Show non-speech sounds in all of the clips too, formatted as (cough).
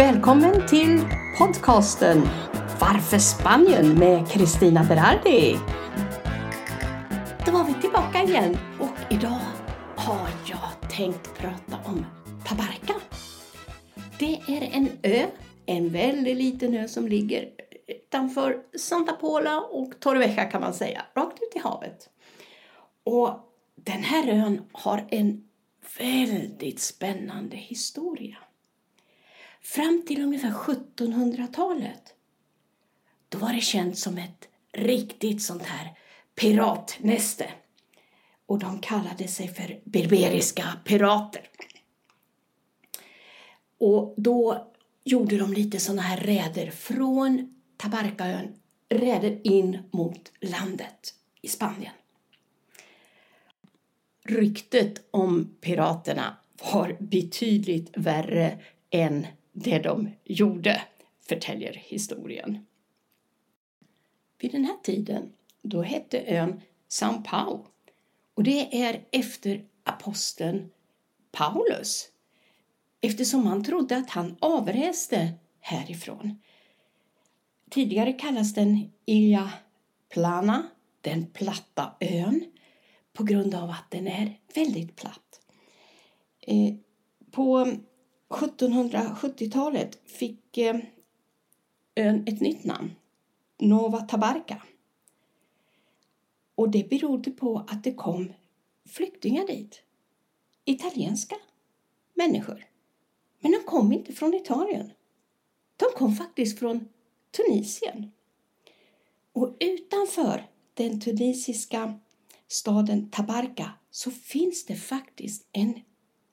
Välkommen till podcasten Varför Spanien med Kristina Berardi. Då var vi tillbaka igen och idag har jag tänkt prata om Tabarka. Det är en ö, en väldigt liten ö som ligger utanför Santa Pola och Torrevieja kan man säga, rakt ut i havet. Och den här ön har en väldigt spännande historia. Fram till ungefär 1700-talet då var det känt som ett riktigt sånt här piratnäste. Och de kallade sig för berberiska pirater. Och då gjorde de lite såna här räder från Tabarkaön, räder in mot landet i Spanien. Ryktet om piraterna var betydligt värre än det de gjorde, förtäljer historien. Vid den här tiden då hette ön São Paulo och det är efter aposteln Paulus eftersom man trodde att han avreste härifrån. Tidigare kallas den Ilha Plana, den platta ön, på grund av att den är väldigt platt. Eh, på 1770-talet fick eh, ön ett nytt namn, Nova Tabarka. Och det berodde på att det kom flyktingar dit, italienska människor. Men de kom inte från Italien. De kom faktiskt från Tunisien. Och utanför den tunisiska staden Tabarka så finns det faktiskt en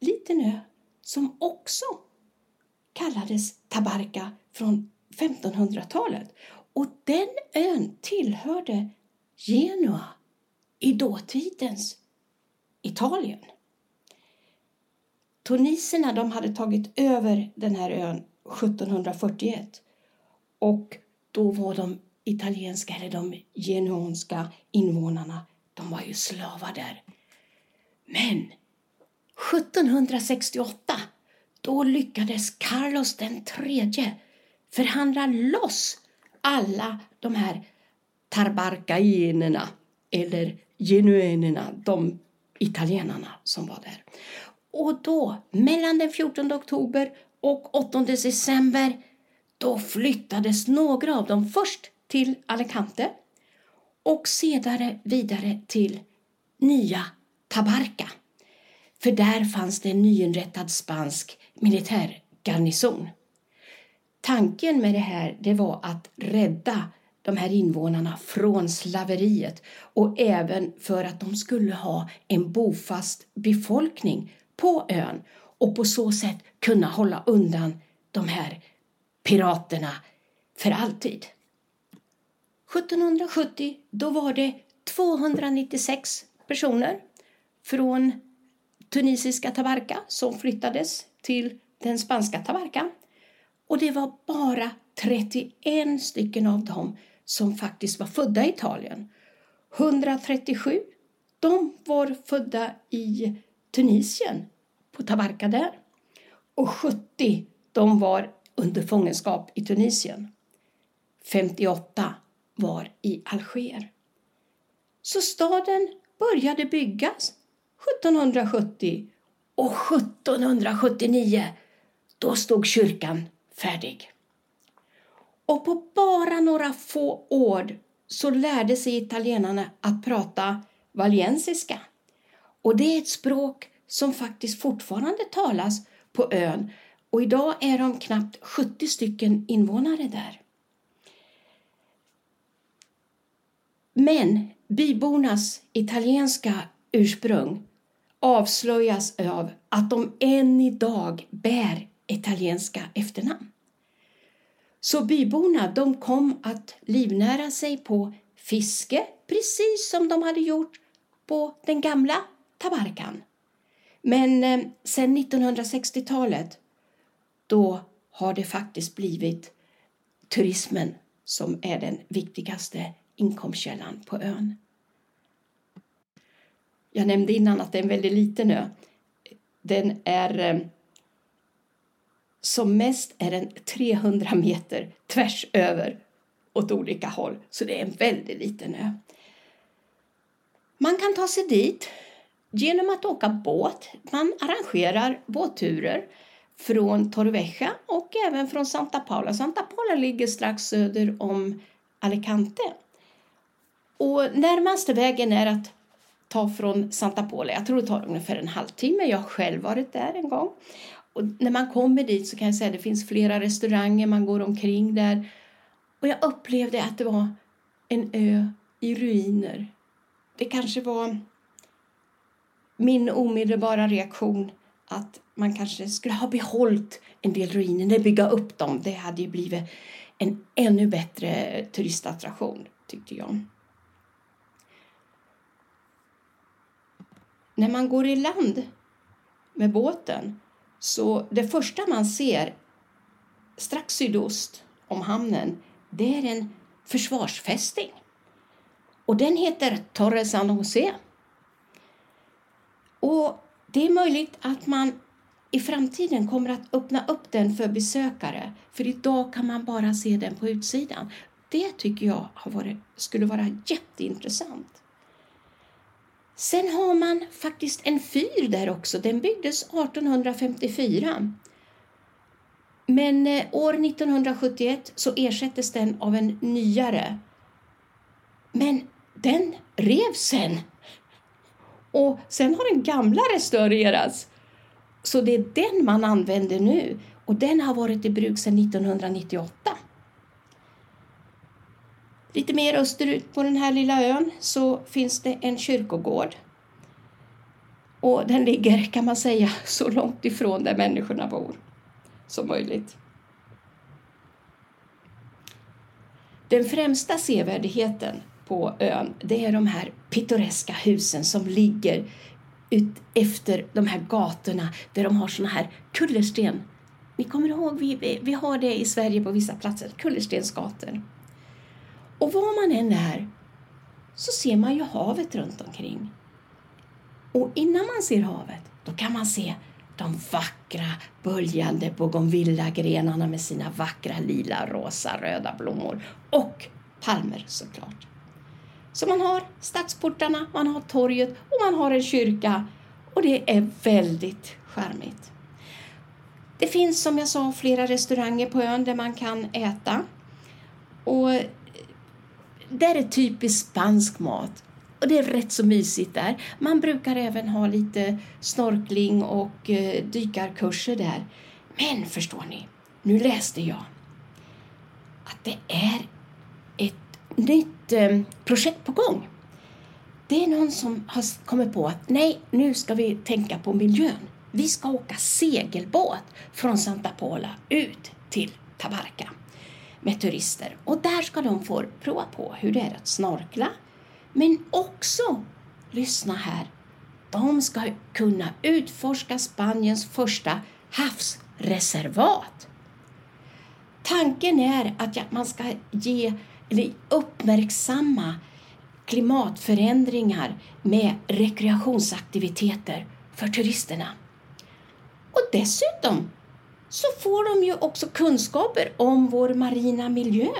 liten ö som också kallades Tabarka från 1500-talet. Och den ön tillhörde Genua i dåtidens Italien. Tuniserna de hade tagit över den här ön 1741 och då var de italienska eller de genuanska invånarna, de var ju slavar där. Men 1768 då lyckades Carlos den tredje förhandla loss alla de här tarbarcaenerna eller genuinerna, de italienarna som var där. Och då, mellan den 14 oktober och 8 december, då flyttades några av dem först till Alicante och sedan vidare till Nya Tabarca. För där fanns det en nyinrättad spansk militärgarnison. Tanken med det här det var att rädda de här invånarna från slaveriet och även för att de skulle ha en bofast befolkning på ön och på så sätt kunna hålla undan de här piraterna för alltid. 1770 då var det 296 personer från tunisiska Tabarka som flyttades till den spanska Tabarka. Och det var bara 31 stycken av dem som faktiskt var födda i Italien. 137 de var födda i Tunisien, på Tabarka där. Och 70 de var under fångenskap i Tunisien. 58 var i Alger. Så staden började byggas 1770 och 1779 då stod kyrkan färdig. Och på bara några få år så lärde sig italienarna att prata valiensiska. Och det är ett språk som faktiskt fortfarande talas på ön och idag är de knappt 70 stycken invånare där. Men bybornas italienska ursprung avslöjas av att de än idag bär italienska efternamn. Så byborna de kom att livnära sig på fiske precis som de hade gjort på den gamla Tabarkan. Men eh, sen 1960-talet då har det faktiskt blivit turismen som är den viktigaste inkomstkällan på ön. Jag nämnde innan att det är en väldigt liten ö. Den är eh, som mest är den 300 meter tvärs över åt olika håll, så det är en väldigt liten ö. Man kan ta sig dit genom att åka båt. Man arrangerar båtturer från Torrevieja och även från Santa Paula. Santa Paula ligger strax söder om Alicante. Och närmaste vägen är att ta från Santa Pola, Jag tror det tar ungefär en halvtimme. Jag har själv varit där en gång. Och när man kommer dit så kan jag säga att det finns flera restauranger, man går omkring där. Och jag upplevde att det var en ö i ruiner. Det kanske var min omedelbara reaktion att man kanske skulle ha behållit en del ruiner, bygga upp dem. Det hade ju blivit en ännu bättre turistattraktion, tyckte jag. När man går i land med båten så det första man ser strax sydost om hamnen det är en försvarsfästing. Och den heter Torre San Jose. Och det är möjligt att man i framtiden kommer att öppna upp den för besökare. För idag kan man bara se den på utsidan. Det tycker jag har varit, skulle vara jätteintressant. Sen har man faktiskt en fyr där också. Den byggdes 1854. Men eh, år 1971 så ersattes den av en nyare. Men den revs sen. Och sen har den gamla restaurerats. Så det är den man använder nu och den har varit i bruk sedan 1998. Lite mer österut på den här lilla ön så finns det en kyrkogård. Och den ligger, kan man säga, så långt ifrån där människorna bor som möjligt. Den främsta sevärdheten på ön det är de här pittoreska husen som ligger ut efter de här gatorna där de har såna här kullersten. Ni kommer ihåg, vi, vi har det i Sverige på vissa platser, kullerstensgator. Och var man än är så ser man ju havet runt omkring. Och innan man ser havet, då kan man se de vackra böljande bougainvillagrenarna med sina vackra lila, rosa, röda blommor och palmer såklart. Så man har stadsportarna, man har torget och man har en kyrka och det är väldigt charmigt. Det finns som jag sa flera restauranger på ön där man kan äta. Och där är typiskt spansk mat. Och det är rätt så mysigt där. Man brukar även ha lite snorkling och eh, dykarkurser där. Men förstår ni, nu läste jag att det är ett nytt eh, projekt på gång. Det är någon som har kommit på att nej, nu ska vi tänka på miljön. Vi ska åka segelbåt från Santa Pola ut till Tabarka med turister. Och där ska de få prova på hur det är att snorkla, men också, lyssna här, de ska kunna utforska Spaniens första havsreservat. Tanken är att man ska ge, eller uppmärksamma klimatförändringar med rekreationsaktiviteter för turisterna. Och dessutom så får de ju också kunskaper om vår marina miljö.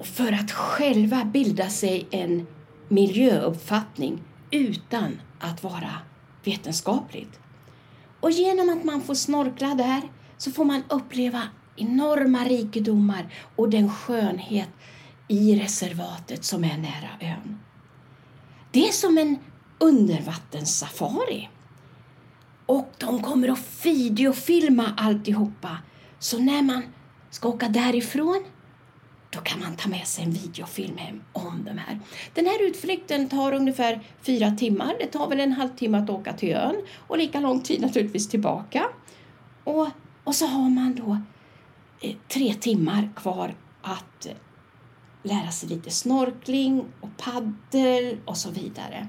För att själva bilda sig en miljöuppfattning utan att vara vetenskapligt. Och genom att man får snorkla där så får man uppleva enorma rikedomar och den skönhet i reservatet som är nära ön. Det är som en undervattenssafari. Och de kommer att videofilma alltihopa. Så när man ska åka därifrån då kan man ta med sig en videofilm hem om de här. Den här utflykten tar ungefär fyra timmar. Det tar väl en halvtimme att åka till ön och lika lång tid naturligtvis tillbaka. Och, och så har man då eh, tre timmar kvar att eh, lära sig lite snorkling och paddel och så vidare.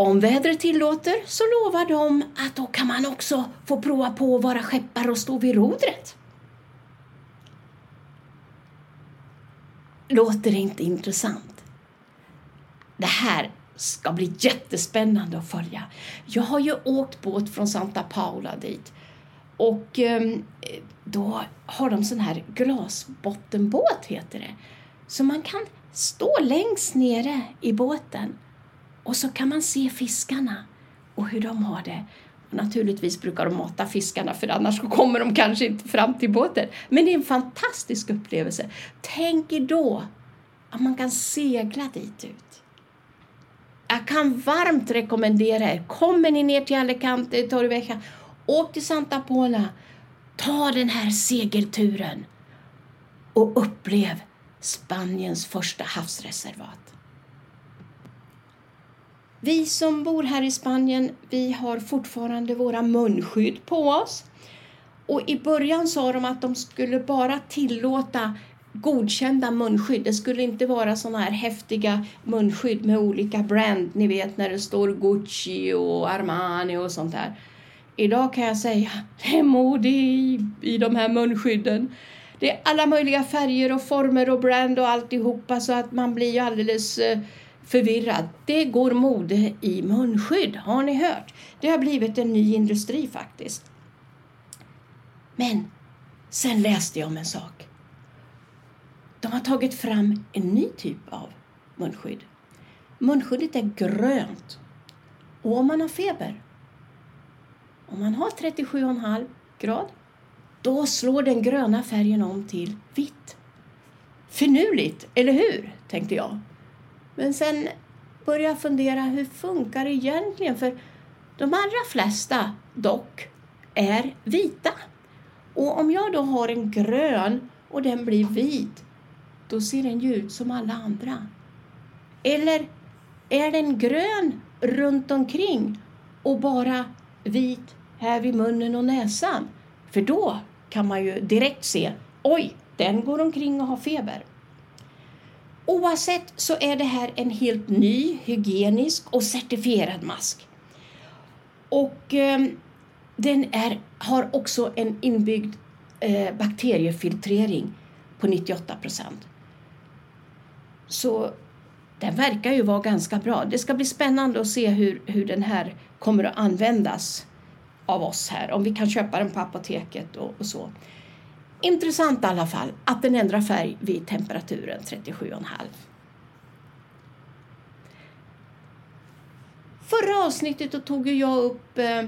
Om vädret tillåter så lovar de att då kan man också få prova på att vara skeppare och stå vid rodret. Låter det inte intressant? Det här ska bli jättespännande att följa. Jag har ju åkt båt från Santa Paula dit och ehm, då har de sån här glasbottenbåt heter det. Så man kan stå längst nere i båten och så kan man se fiskarna och hur de har det. Och naturligtvis brukar de mata fiskarna för annars kommer de kanske inte fram till båten. Men det är en fantastisk upplevelse. Tänk er då att man kan segla dit ut. Jag kan varmt rekommendera er, kommer ni ner till Alicante, Torrevieja, åk till Santa Pola, ta den här segelturen och upplev Spaniens första havsreservat. Vi som bor här i Spanien, vi har fortfarande våra munskydd på oss. Och i början sa de att de skulle bara tillåta godkända munskydd. Det skulle inte vara såna här häftiga munskydd med olika brand, ni vet när det står Gucci och Armani och sånt där. Idag kan jag säga, (laughs) det är mode i, i de här munskydden. Det är alla möjliga färger och former och brand och alltihopa så att man blir ju alldeles eh, förvirrad. Det går mode i munskydd, har ni hört? Det har blivit en ny industri faktiskt. Men sen läste jag om en sak. De har tagit fram en ny typ av munskydd. Munskyddet är grönt. Och om man har feber, om man har 37,5 grad, då slår den gröna färgen om till vitt. Finurligt, eller hur? tänkte jag. Men sen började jag fundera, hur funkar det egentligen? För de allra flesta dock är vita. Och om jag då har en grön och den blir vit, då ser den ju ut som alla andra. Eller är den grön runt omkring och bara vit här vid munnen och näsan? För då kan man ju direkt se, oj, den går omkring och har feber. Oavsett så är det här en helt ny, hygienisk och certifierad mask. Och eh, den är, har också en inbyggd eh, bakteriefiltrering på 98 procent. Så den verkar ju vara ganska bra. Det ska bli spännande att se hur, hur den här kommer att användas av oss här, om vi kan köpa den på apoteket och, och så. Intressant i alla fall att den ändrar färg vid temperaturen 37,5. Förra avsnittet då tog jag upp eh,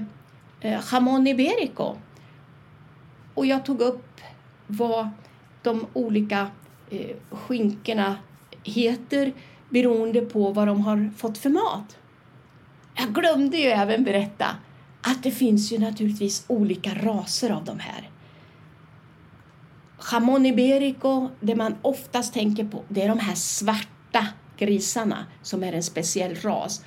eh, jamon iberico. Och jag tog upp vad de olika eh, skinkorna heter beroende på vad de har fått för mat. Jag glömde ju även berätta att det finns ju naturligtvis olika raser av de här. Jamón iberico, det man oftast tänker på, det är de här svarta grisarna som är en speciell ras.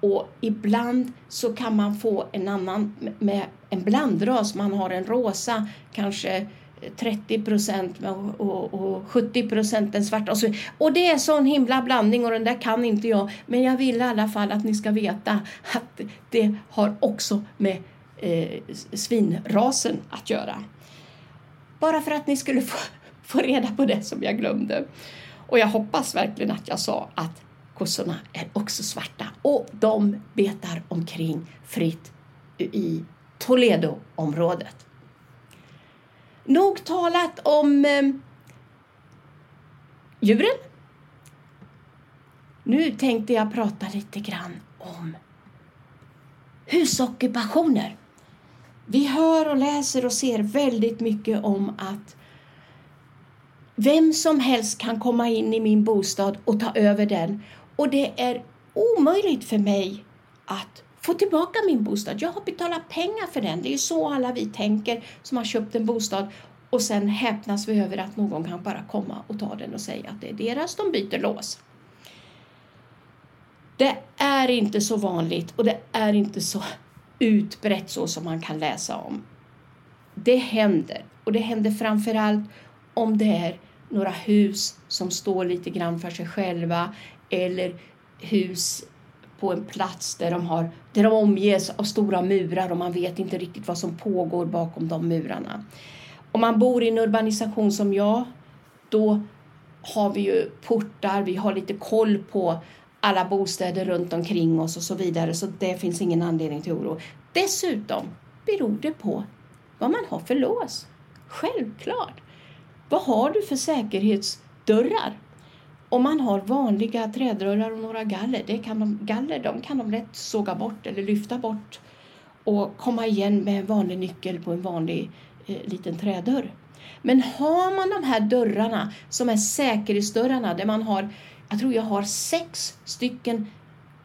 Och ibland så kan man få en annan med en blandras. Man har en rosa, kanske 30 procent och, och, 70 procent den svarta. Och, så, och det är sån himla blandning och den där kan inte jag. Men jag vill i alla fall att ni ska veta att det har också med eh, svinrasen att göra. Bara för att ni skulle få, (laughs) få reda på det som jag glömde. Och jag hoppas verkligen att jag sa att kossorna är också svarta och de betar omkring fritt i Toledo-området. Nog talat om eh, djuren. Nu tänkte jag prata lite grann om husockupationer. Vi hör och läser och ser väldigt mycket om att vem som helst kan komma in i min bostad och ta över den och det är omöjligt för mig att få tillbaka min bostad. Jag har betalat pengar för den. Det är så alla vi tänker som har köpt en bostad och sen häpnas vi över att någon kan bara komma och ta den och säga att det är deras, de byter lås. Det är inte så vanligt och det är inte så utbrett så som man kan läsa om. Det händer och det händer framförallt om det är några hus som står lite grann för sig själva eller hus på en plats där de, har, där de omges av stora murar och man vet inte riktigt vad som pågår bakom de murarna. Om man bor i en urbanisation som jag, då har vi ju portar, vi har lite koll på alla bostäder runt omkring oss och så vidare så det finns ingen anledning till oro. Dessutom beror det på vad man har för lås. Självklart. Vad har du för säkerhetsdörrar? Om man har vanliga trädörrar och några galler, det kan de, galler de kan de lätt såga bort eller lyfta bort och komma igen med en vanlig nyckel på en vanlig eh, liten trädörr. Men har man de här dörrarna som är säkerhetsdörrarna där man har, jag tror jag har sex stycken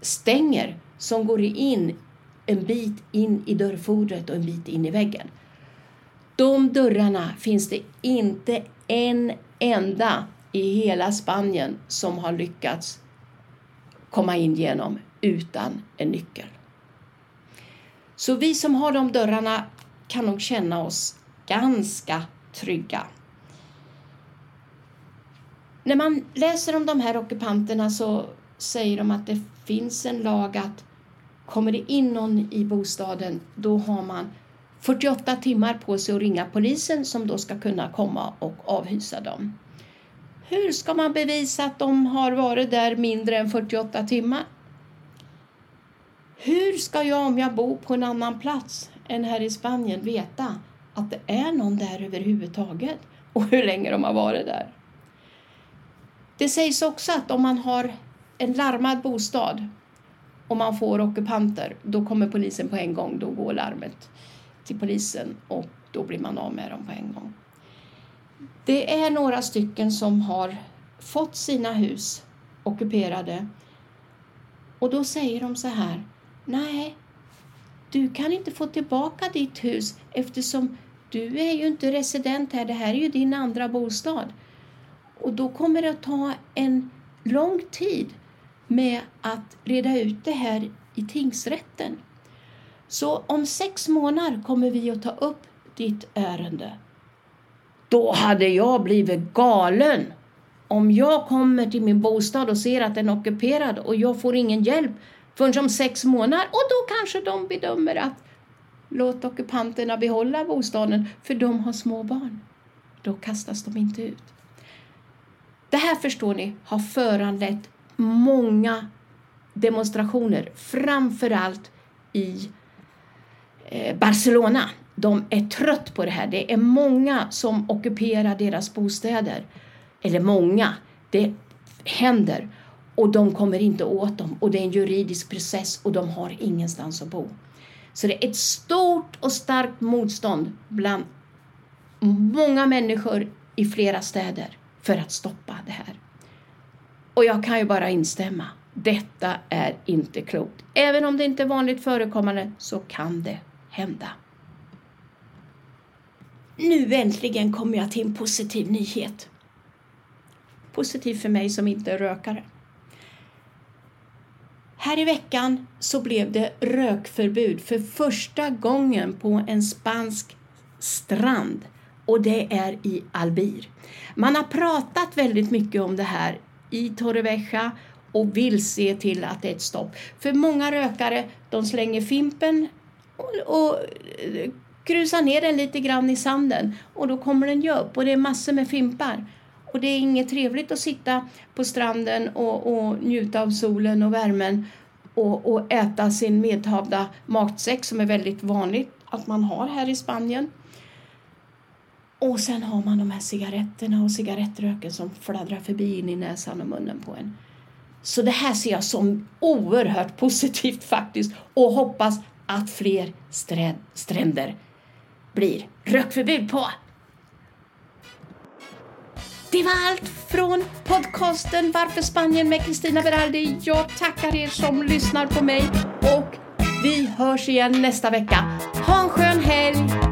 stänger som går in en bit in i dörrfodret och en bit in i väggen. De dörrarna finns det inte en enda i hela Spanien som har lyckats komma in genom utan en nyckel. Så vi som har de dörrarna kan nog känna oss ganska trygga. När man läser om de här ockupanterna så säger de att det finns en lag att kommer det in någon i bostaden då har man 48 timmar på sig att ringa polisen som då ska kunna komma och avhysa dem. Hur ska man bevisa att de har varit där mindre än 48 timmar? Hur ska jag om jag bor på en annan plats än här i Spanien veta att det är någon där överhuvudtaget och hur länge de har varit där? Det sägs också att om man har en larmad bostad och man får ockupanter, då kommer polisen på en gång. Då går larmet till polisen och då blir man av med dem på en gång. Det är några stycken som har fått sina hus ockuperade och då säger de så här. Nej, du kan inte få tillbaka ditt hus eftersom du är ju inte resident här. Det här är ju din andra bostad. Och då kommer det att ta en lång tid med att reda ut det här i tingsrätten. Så om sex månader kommer vi att ta upp ditt ärende. Då hade jag blivit galen. Om jag kommer till min bostad och ser att den är ockuperad och jag får ingen hjälp förrän om sex månader och då kanske de bedömer att låt ockupanterna behålla bostaden för de har små barn. Då kastas de inte ut. Det här förstår ni har föranlett många demonstrationer, framför allt i eh, Barcelona. De är trött på det här. Det är många som ockuperar deras bostäder. Eller många, det händer. Och de kommer inte åt dem och det är en juridisk process och de har ingenstans att bo. Så det är ett stort och starkt motstånd bland många människor i flera städer för att stoppa det här. Och jag kan ju bara instämma. Detta är inte klokt. Även om det inte är vanligt förekommande så kan det hända. Nu äntligen kommer jag till en positiv nyhet. Positiv för mig som inte är rökare. Här i veckan så blev det rökförbud för första gången på en spansk strand och det är i Albir. Man har pratat väldigt mycket om det här i Torrevieja och vill se till att det är ett stopp. För många rökare de slänger fimpen och, och eh, krusar ner den lite grann i sanden och då kommer den ju upp och det är massor med fimpar. Och det är inget trevligt att sitta på stranden och, och njuta av solen och värmen och, och äta sin medhavda matsäck som är väldigt vanligt att man har här i Spanien. Och sen har man de här cigaretterna och cigarettröken som fladdrar förbi in i näsan och munnen på en. Så det här ser jag som oerhört positivt faktiskt och hoppas att fler stränder blir rökförbud på. Det var allt från podcasten Varför Spanien med Kristina Berardi. Jag tackar er som lyssnar på mig och vi hörs igen nästa vecka. Ha en skön helg!